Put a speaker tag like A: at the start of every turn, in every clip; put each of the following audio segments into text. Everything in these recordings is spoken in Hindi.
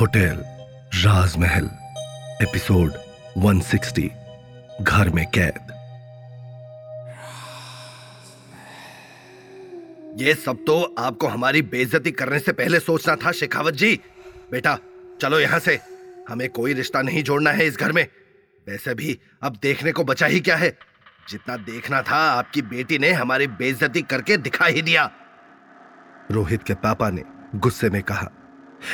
A: होटल, राजमहल, एपिसोड 160 घर में कैद।
B: ये सब तो आपको हमारी बेइज्जती करने से पहले सोचना था, शेखावत जी। बेटा, चलो यहाँ से। हमें कोई रिश्ता नहीं जोड़ना है इस घर में। वैसे भी अब देखने को बचा ही क्या है? जितना देखना था, आपकी बेटी ने हमारी बेइज्जती करके दिखा ही दिया।
A: रोहित के पापा ने गुस्से में कहा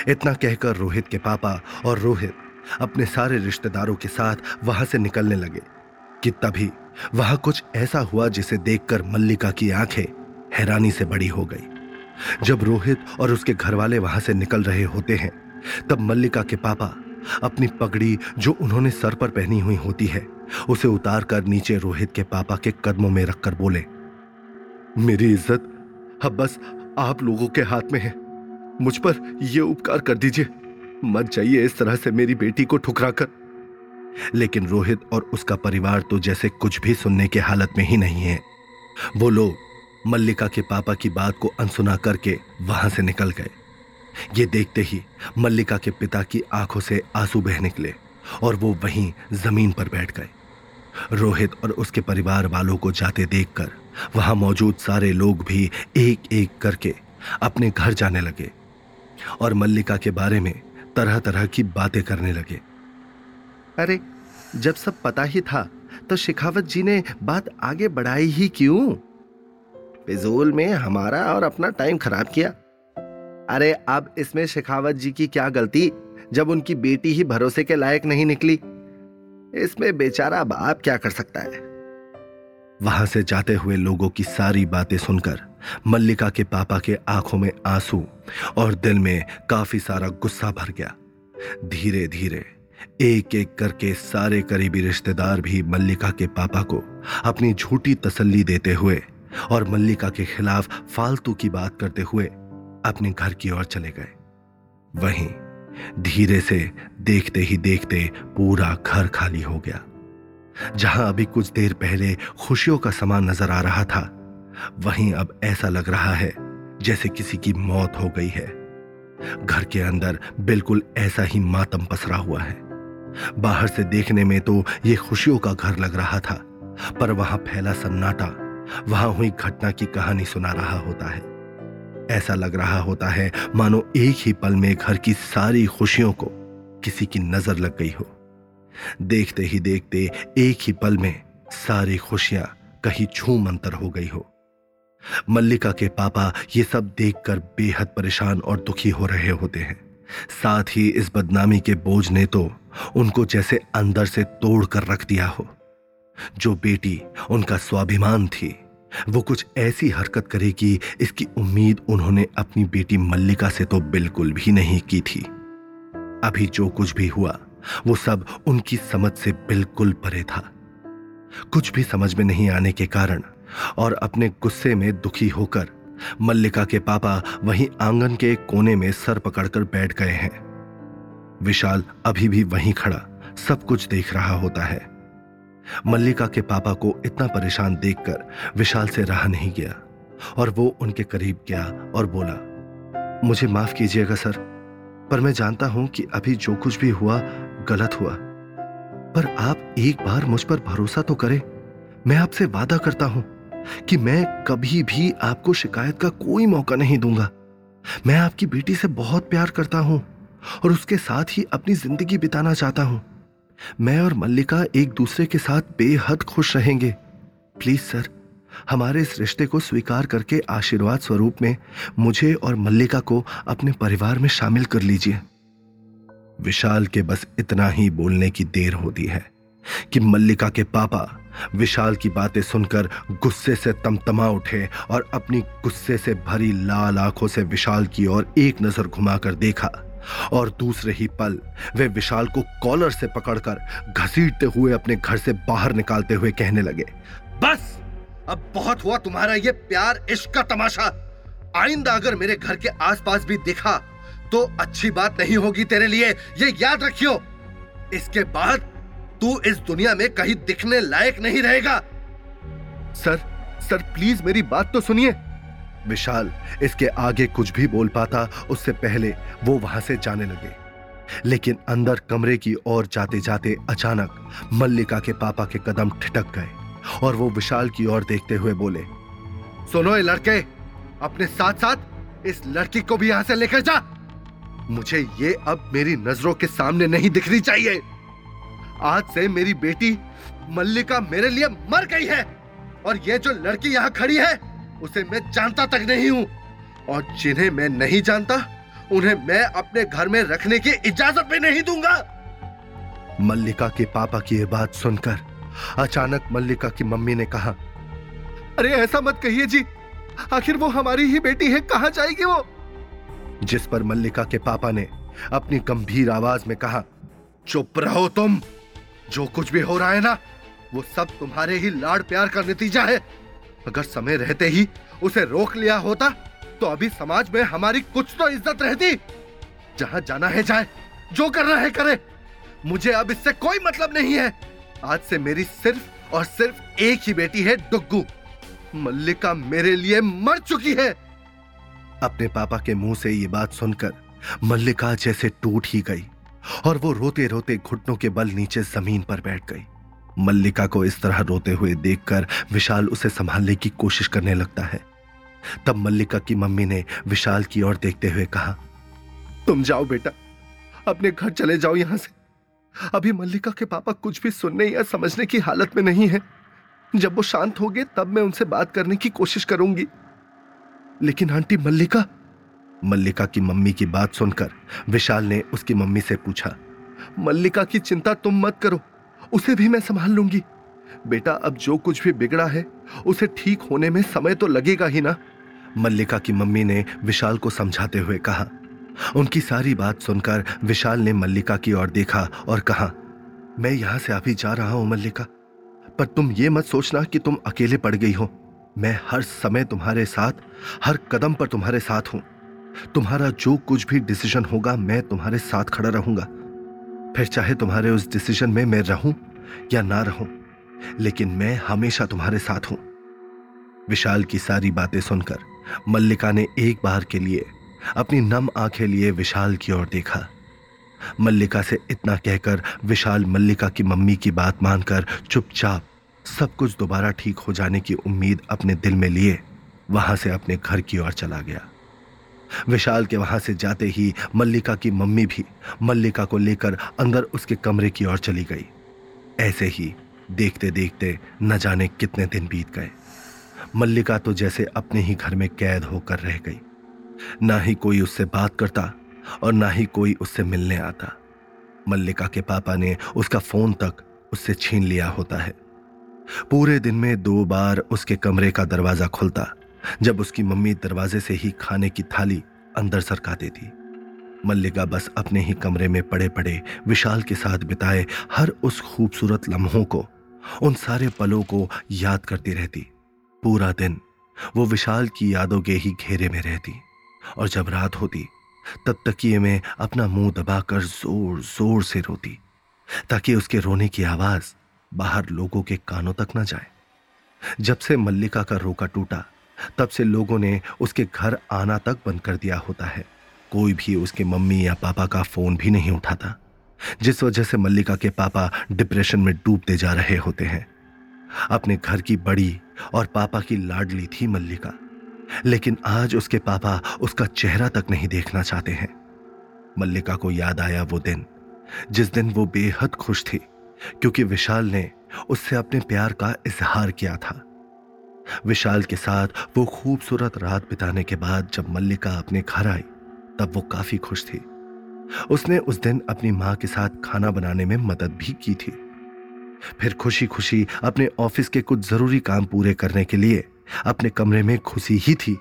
A: इतना कहकर रोहित के पापा और रोहित अपने सारे रिश्तेदारों के साथ वहाँ से निकलने लगे कि तभी वहाँ कुछ ऐसा हुआ जिसे देखकर मल्लिका की आँखें हैरानी से बड़ी हो गई। जब रोहित और उसके घर वाले वहाँ से निकल रहे होते हैं, तब मल्लिका के पापा अपनी पगड़ी जो उन्होंने सर पर पहनी हुई होती है, उसे उतार कर नीचे रोहित के पापा के कदमों में रखकर बोले, मेरी इज़्ज़त, अब बस आप लोगों के हाथ में है। मुझ पर यह उपकार कर दीजिए। मत जाइए इस तरह से मेरी बेटी को ठुकरा कर लेकिन रोहित और उसका परिवार तो जैसे कुछ भी सुनने के हालत में ही नहीं है। वो लोग मल्लिका के पापा की बात को अनसुना करके वहाँ से निकल गए। ये देखते ही मल्लिका के पिता की आँखों से आँसू बह निकले और वो वहीं ज़मीन पर बैठ गए। रोहित और उसके परिवार वालों को जाते देखकर वहाँ मौजूद सारे लोग भी एक एक करके अपने घर जाने लगे। और मल्लिका के बारे में तरह तरह की बातें करने लगे। अरे जब सब पता ही था तो शिखावत जी ने बात आगे बढ़ाई ही क्यों? फिजूल में हमारा और अपना टाइम खराब किया। अरे अब इसमें शेखावत जी की क्या गलती जब उनकी बेटी ही भरोसे के लायक नहीं निकली? इसमें बेचारा बाप क्या कर सकता है? वहाँ से जाते हुए लोगों की सारी बातें सुनकर मल्लिका के पापा के आँखों में आँसू और दिल में काफ़ी सारा गुस्सा भर गया। धीरे धीरे एक एक करके सारे करीबी रिश्तेदार भी मल्लिका के पापा को अपनी झूठी तसल्ली देते हुए और मल्लिका के खिलाफ फालतू की बात करते हुए अपने घर की ओर चले गए। वहीं धीरे से देखते ही देखते पूरा घर खाली हो गया। जहाँ अभी कुछ देर पहले खुशियों का समान नज़र आ रहा था वहीं अब ऐसा लग रहा है, जैसे किसी की मौत हो गई है। घर के अंदर बिल्कुल ऐसा ही मातम पसरा हुआ है। बाहर से देखने में तो यह खुशियों का घर लग रहा था, पर वहाँ फैला सन्नाटा, वहाँ हुई घटना की कहानी सुना रहा होता है। ऐसा लग रहा होता है, मानो एक ही पल में घर की सारी खुशियों को किसी की नज़र लग गई हो। देखते ही देखते एक ही पल में सारी खुशियाँ कहीं छू मंतर हो गई हो। मल्लिका के पापा ये सब देखकर बेहद परेशान और दुखी हो रहे होते हैं। साथ ही इस बदनामी के बोझ ने तो उनको जैसे अंदर से तोड़ कर रख दिया हो। जो बेटी उनका स्वाभिमान थी, वो कुछ ऐसी हरकत करेगी, इसकी उम्मीद उन्होंने अपनी बेटी मल्लिका से तो बिल्कुल भी नहीं की थी। अभी जो कुछ भी हुआ, वो सब उनकी समझ से बिल्कुल परे था। कुछ भी समझ में नहीं आने के कारण और अपने गुस्से में दुखी होकर मल्लिका के पापा वहीं आँगन के कोने में सर पकड़कर बैठ गए हैं। विशाल अभी भी वहीं खड़ा, सब कुछ देख रहा होता है। मल्लिका के पापा को इतना परेशान देखकर विशाल से रहा नहीं गया और वो उनके करीब गया और बोला, मुझे माफ़ कीजिएगा सर, पर मैं जानता हूँ कि अभी जो कुछ भी हुआ, गलत हुआ। पर आप एक बार मुझ पर भरोसा तो करें, मैं आपसे वादा करता हूँ। कि मैं कभी भी आपको शिकायत का कोई मौका नहीं दूँगा। मैं आपकी बेटी से बहुत प्यार करता हूँ और उसके साथ ही अपनी ज़िंदगी बिताना चाहता हूँ। मैं और मल्लिका एक दूसरे के साथ बेहद खुश रहेंगे। प्लीज़ सर, हमारे इस रिश्ते को स्वीकार करके आशीर्वाद स्वरूप में मुझे और मल्लिका को अपने परिवार में शामिल कर लीजिए। विशाल के बस इतना ही बोलने की देर होती है कि मल्लिका के पापा विशाल की बातें सुनकर गुस्से से तमतमा उठे और अपनी गुस्से से भरी लाल आँखों से विशाल की ओर एक नज़र घुमाकर देखा और दूसरे ही पल वे विशाल को कॉलर से पकड़कर घसीटते हुए अपने घर से बाहर निकालते हुए कहने लगे,
B: बस, अब बहुत हुआ तुम्हारा ये प्यार इश्क का तमाशा। आइंदा अगर मेरे घर के आसपास भी दिखा तो अच्छी बात नहीं होगी तेरे लिए, ये याद रखियो। इसके बाद तू इस दुनिया में कहीं दिखने लायक नहीं रहेगा।
A: सर सर, प्लीज़ मेरी बात तो सुनिए। विशाल इसके आगे कुछ भी बोल पाता, उससे पहले वो वहाँ से जाने लगे। लेकिन अंदर कमरे की ओर जाते जाते अचानक मल्लिका के पापा के कदम ठिटक गए और वो विशाल की ओर देखते हुए बोले,
B: सुनो ये लड़के, अपने साथ साथ इस लड़की को भी यहाँ से लेकर जा। मुझे ये अब मेरी नज़रों के सामने नहीं दिखनी चाहिए। आज से मेरी बेटी मल्लिका मेरे लिए मर गई है। और ये जो लड़की यहाँ खड़ी है, उसे मैं जानता तक नहीं हूँ। और जिन्हें मैं नहीं जानता, उन्हें मैं अपने घर में रखने की इजाज़त भी नहीं दूँगा।
A: मल्लिका के पापा की यह बात सुनकर अचानक मल्लिका की मम्मी ने कहा,
B: अरे, ऐसा मत कहिए जी। आखिर वो हमारी ही बेटी है, कहाँ जाएगी वो?
A: जिस पर मल्लिका के पापा ने अपनी गंभीर आवाज़ में कहा,
B: चुप रहो तुम। जो कुछ भी हो रहा है ना, वो सब तुम्हारे ही लाड़ प्यार का नतीजा है। अगर समय रहते ही उसे रोक लिया होता तो अभी समाज में हमारी कुछ तो इज़्ज़त रहती। जहाँ जाना है जाए, जो करना है करे। मुझे अब इससे कोई मतलब नहीं है। आज से मेरी सिर्फ़ और सिर्फ़ एक ही बेटी है डुग्गू। मल्लिका मेरे लिए मर चुकी है।
A: अपने पापा के मुँह से ये बात सुनकर मल्लिका जैसे टूट ही गई। और वो रोते रोते घुटनों के बल नीचे ज़मीन पर बैठ गई। मल्लिका को इस तरह रोते हुए देखकर विशाल उसे संभालने की कोशिश करने लगता है। तब मल्लिका की मम्मी ने विशाल की ओर देखते हुए कहा,
B: तुम जाओ बेटा, अपने घर चले जाओ यहाँ से। अभी मल्लिका के पापा कुछ भी सुनने या समझने की हालत में नहीं है। जब वो शांत हो गए तब मैं उनसे बात करने की कोशिश करूँगी।
A: लेकिन आंटी मल्लिका मल्लिका की मम्मी की बात सुनकर विशाल ने उसकी मम्मी से पूछा,
B: मल्लिका की चिंता तुम मत करो, उसे भी मैं संभाल लूँगी। बेटा, अब जो कुछ भी बिगड़ा है, उसे ठीक होने में समय तो लगेगा ही ना?
A: मल्लिका की मम्मी ने विशाल को समझाते हुए कहा। उनकी सारी बात सुनकर विशाल ने मल्लिका की ओर देखा और कहा, मैं यहाँ से अभी जा रहा हूँ मल्लिका, पर तुम ये मत सोचना कि तुम अकेले पड़ गई हो। मैं हर समय तुम्हारे साथ, हर कदम पर तुम्हारे साथ हूँ। तुम्हारा जो कुछ भी डिसीज़न होगा, मैं तुम्हारे साथ खड़ा रहूँगा। फिर चाहे तुम्हारे उस डिसीज़न में मैं रहूँ या ना रहूँ, लेकिन मैं हमेशा तुम्हारे साथ हूँ। विशाल की सारी बातें सुनकर मल्लिका ने एक बार के लिए अपनी नम आँखें लिए विशाल की ओर देखा। मल्लिका से इतना कहकर विशाल मल्लिका की मम्मी की बात मानकर चुपचाप सब कुछ दोबारा ठीक हो जाने की उम्मीद अपने दिल में लिए, वहाँ से अपने घर की ओर चला गया। विशाल के वहाँ से जाते ही मल्लिका की मम्मी भी मल्लिका को लेकर अंदर उसके कमरे की ओर चली गई। ऐसे ही देखते देखते न जाने कितने दिन बीत गए। मल्लिका तो जैसे अपने ही घर में कैद होकर रह गई। ना ही कोई उससे बात करता और ना ही कोई उससे मिलने आता। मल्लिका के पापा ने उसका फ़ोन तक उससे छीन लिया होता है। पूरे दिन में दो बार उसके कमरे का दरवाज़ा खुलता जब उसकी मम्मी दरवाजे से ही खाने की थाली अंदर सरका देती। मल्लिका बस अपने ही कमरे में पड़े पड़े विशाल के साथ बिताए हर उस खूबसूरत लम्हों को, उन सारे पलों को याद करती रहती। पूरा दिन वो विशाल की यादों के ही घेरे में रहती और जब रात होती तब तकिए में अपना मुँह दबाकर ज़ोर ज़ोर से रोती, ताकि उसके रोने की आवाज़ बाहर लोगों के कानों तक न जाए। जब से मल्लिका का रोका टूटा तब से लोगों ने उसके घर आना तक बंद कर दिया होता है। कोई भी उसके मम्मी या पापा का फ़ोन भी नहीं उठाता, जिस वजह से मल्लिका के पापा डिप्रेशन में डूबते जा रहे होते हैं। अपने घर की बड़ी और पापा की लाडली थी मल्लिका, लेकिन आज उसके पापा उसका चेहरा तक नहीं देखना चाहते हैं। मल्लिका को याद आया वो दिन, जिस दिन वो बेहद खुश थी, क्योंकि विशाल ने उससे अपने प्यार का इजहार किया था। विशाल के साथ वो खूबसूरत रात बिताने के बाद जब मल्लिका अपने घर आई, तब वो काफ़ी खुश थी। उसने उस दिन अपनी माँ के साथ खाना बनाने में मदद भी की थी। फिर खुशी खुशी अपने ऑफ़िस के कुछ ज़रूरी काम पूरे करने के लिए अपने कमरे में खुशी ही थी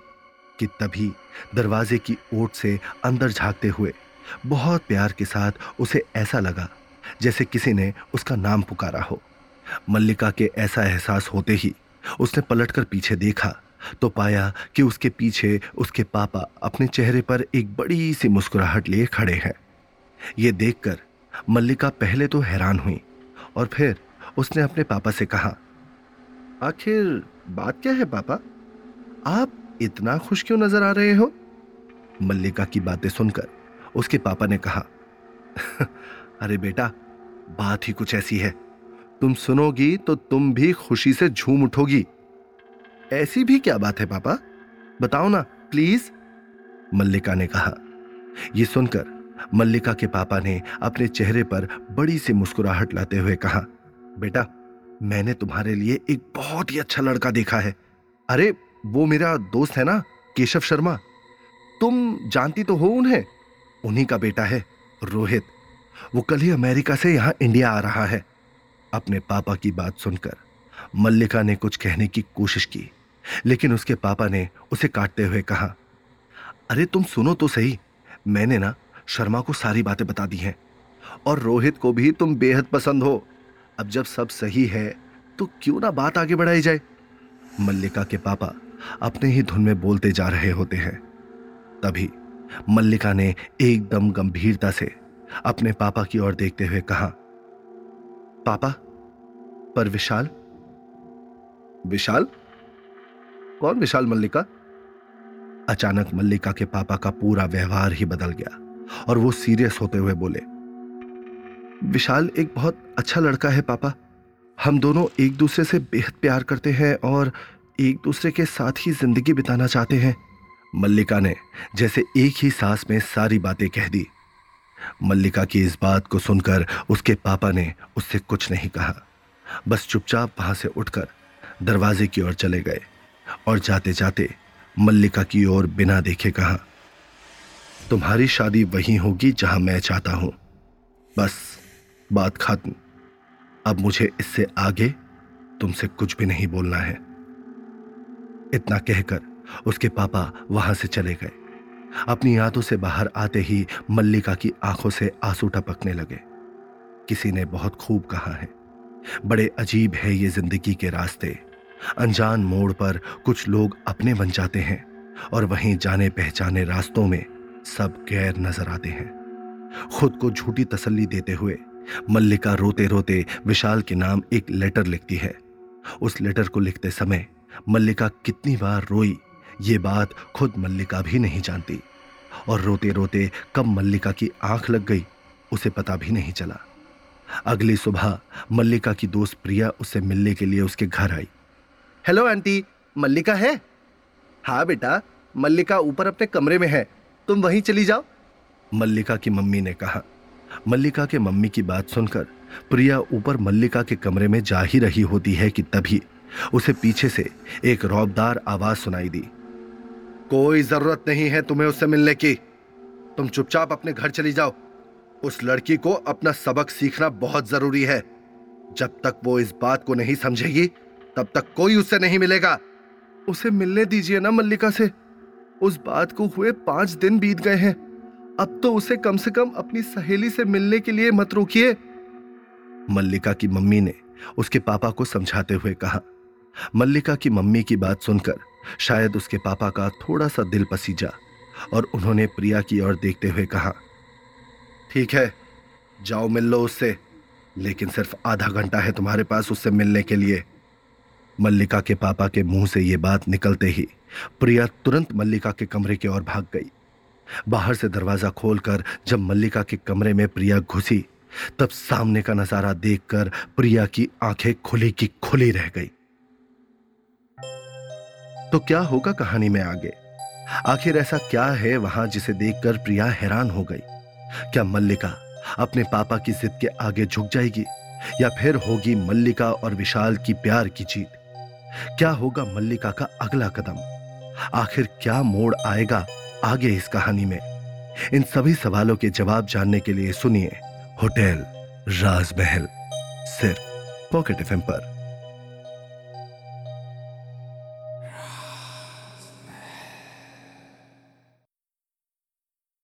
A: कि तभी दरवाजे की ओट से अंदर झांकते हुए बहुत प्यार के साथ उसे ऐसा लगा जैसे किसी ने उसका नाम पुकारा हो। मल्लिका के ऐसा एहसास होते ही उसने पलटकर पीछे देखा तो पाया कि उसके पीछे उसके पापा अपने चेहरे पर एक बड़ी सी मुस्कुराहट लिए खड़े हैं। ये देखकर मल्लिका पहले तो हैरान हुई और फिर उसने अपने पापा से कहा, आखिर बात क्या है पापा? आप इतना खुश क्यों नज़र आ रहे हो? मल्लिका की बातें सुनकर उसके पापा ने कहा, अरे बेटा, बात ही कुछ ऐसी है। तुम सुनोगी तो तुम भी खुशी से झूम उठोगी। ऐसी भी क्या बात है, पापा? बताओ ना, प्लीज़। मल्लिका ने कहा यह सुनकर मल्लिका के पापा ने अपने चेहरे पर बड़ी सी मुस्कुराहट लाते हुए कहा, बेटा, मैंने तुम्हारे लिए एक बहुत ही अच्छा लड़का देखा है। अरे, वो मेरा दोस्त है ना, केशव शर्मा। तुम जानती तो हो उन्हें? उन्हीं का बेटा है, रोहित। वो कल ही अमेरिका से यहाँ इंडिया आ रहा है। अपने पापा की बात सुनकर मल्लिका ने कुछ कहने की कोशिश की, लेकिन उसके पापा ने उसे काटते हुए कहा, अरे, तुम सुनो तो सही। मैंने ना शर्मा को सारी बातें बता दी हैं, और रोहित को भी तुम बेहद पसंद हो। अब जब सब सही है तो क्यों ना बात आगे बढ़ाई जाए? मल्लिका के पापा अपने ही धुन में बोलते जा रहे होते हैं। तभी मल्लिका ने एकदम गंभीरता से अपने पापा की ओर देखते हुए कहा पापा। पर विशाल? विशाल? कौन विशाल मल्लिका? अचानक मल्लिका के पापा का पूरा व्यवहार ही बदल गया और वो सीरियस होते हुए बोले, विशाल एक बहुत अच्छा लड़का है पापा। हम दोनों एक दूसरे से बेहद प्यार करते हैं और एक दूसरे के साथ ही ज़िंदगी बिताना चाहते हैं। मल्लिका ने जैसे एक ही सांस में सारी बातें कह दी मल्लिका की इस बात को सुनकर उसके पापा ने उससे कुछ नहीं कहा। बस चुपचाप वहाँ से उठकर दरवाजे की ओर चले गए और जाते जाते मल्लिका की ओर बिना देखे कहा, तुम्हारी शादी वहीं होगी जहाँ मैं चाहता हूँ। बस, बात खत्म। अब मुझे इससे आगे तुमसे कुछ भी नहीं बोलना है। इतना कहकर उसके पापा वहाँ से चले गए। अपनी यादों से बाहर आते ही मल्लिका की आँखों से आँसू टपकने लगे। किसी ने बहुत खूब कहा है। बड़े अजीब है ये ज़िंदगी के रास्ते। अनजान मोड़ पर कुछ लोग अपने बन जाते हैं और वहीं जाने पहचाने रास्तों में सब गैर नज़र आते हैं। खुद को झूठी तसल्ली देते हुए मल्लिका रोते रोते विशाल के नाम एक लेटर लिखती है। उस लेटर को लिखते समय मल्लिका कितनी बार रोई ये बात खुद मल्लिका भी नहीं जानती। और रोते रोते कब मल्लिका की आँख लग गई, उसे पता भी नहीं चला। अगली सुबह मल्लिका की दोस्त प्रिया उससे मिलने के लिए उसके घर आई। हेलो, आंटी, मल्लिका है? हाँ बेटा, मल्लिका ऊपर अपने कमरे में है, तुम वहीं चली जाओ। मल्लिका की मम्मी ने कहा। मल्लिका के मम्मी की बात सुनकर प्रिया ऊपर मल्लिका के कमरे में जा ही रही होती है कि तभी उसे पीछे से एक रौबदार आवाज़ सुनाई दी। कोई ज़रूरत नहीं है तुम्हें उससे मिलने की। तुम चुपचाप अपने घर चली जाओ। उस लड़की को अपना सबक सीखना बहुत ज़रूरी है। जब तक वो इस बात को नहीं समझेगी, तब तक कोई उससे नहीं मिलेगा। उसे मिलने दीजिए ना मल्लिका से। उस बात को हुए पाँच दिन बीत गए हैं। अब तो उसे कम से कम अपनी सहेली से मिलने के लिए मत रोकिए। मल्लिका की मम्मी ने उसके पापा को समझाते हुए कहा। मल्लिका की मम्मी की बात सुनकर शायद उसके पापा का थोड़ा सा दिल पसीजा, और उन्होंने प्रिया की ओर देखते हुए कहा, ठीक है, जाओ मिल लो उससे, लेकिन सिर्फ़ आधा घंटा है तुम्हारे पास उससे मिलने के लिए। मल्लिका के पापा के मुँह से यह बात निकलते ही प्रिया तुरंत मल्लिका के कमरे की ओर भाग गई। बाहर से दरवाज़ा खोलकर जब मल्लिका के कमरे में प्रिया घुसी, तब सामने का नज़ारा देखकर प्रिया की आँखें खुली की खुली रह गई। तो क्या होगा कहानी में आगे? आखिर ऐसा क्या है वहाँ जिसे देखकर प्रिया हैरान हो गई? क्या मल्लिका अपने पापा की जिद के आगे झुक जाएगी? या फिर होगी मल्लिका और विशाल की प्यार की जीत? क्या होगा मल्लिका का अगला कदम? आखिर क्या मोड़ आएगा आगे इस कहानी में? इन सभी सवालों के जवाब जानने के लिए सुनिए होटल राजमहल, सिर्फ़ पॉकेट एफ़ पर।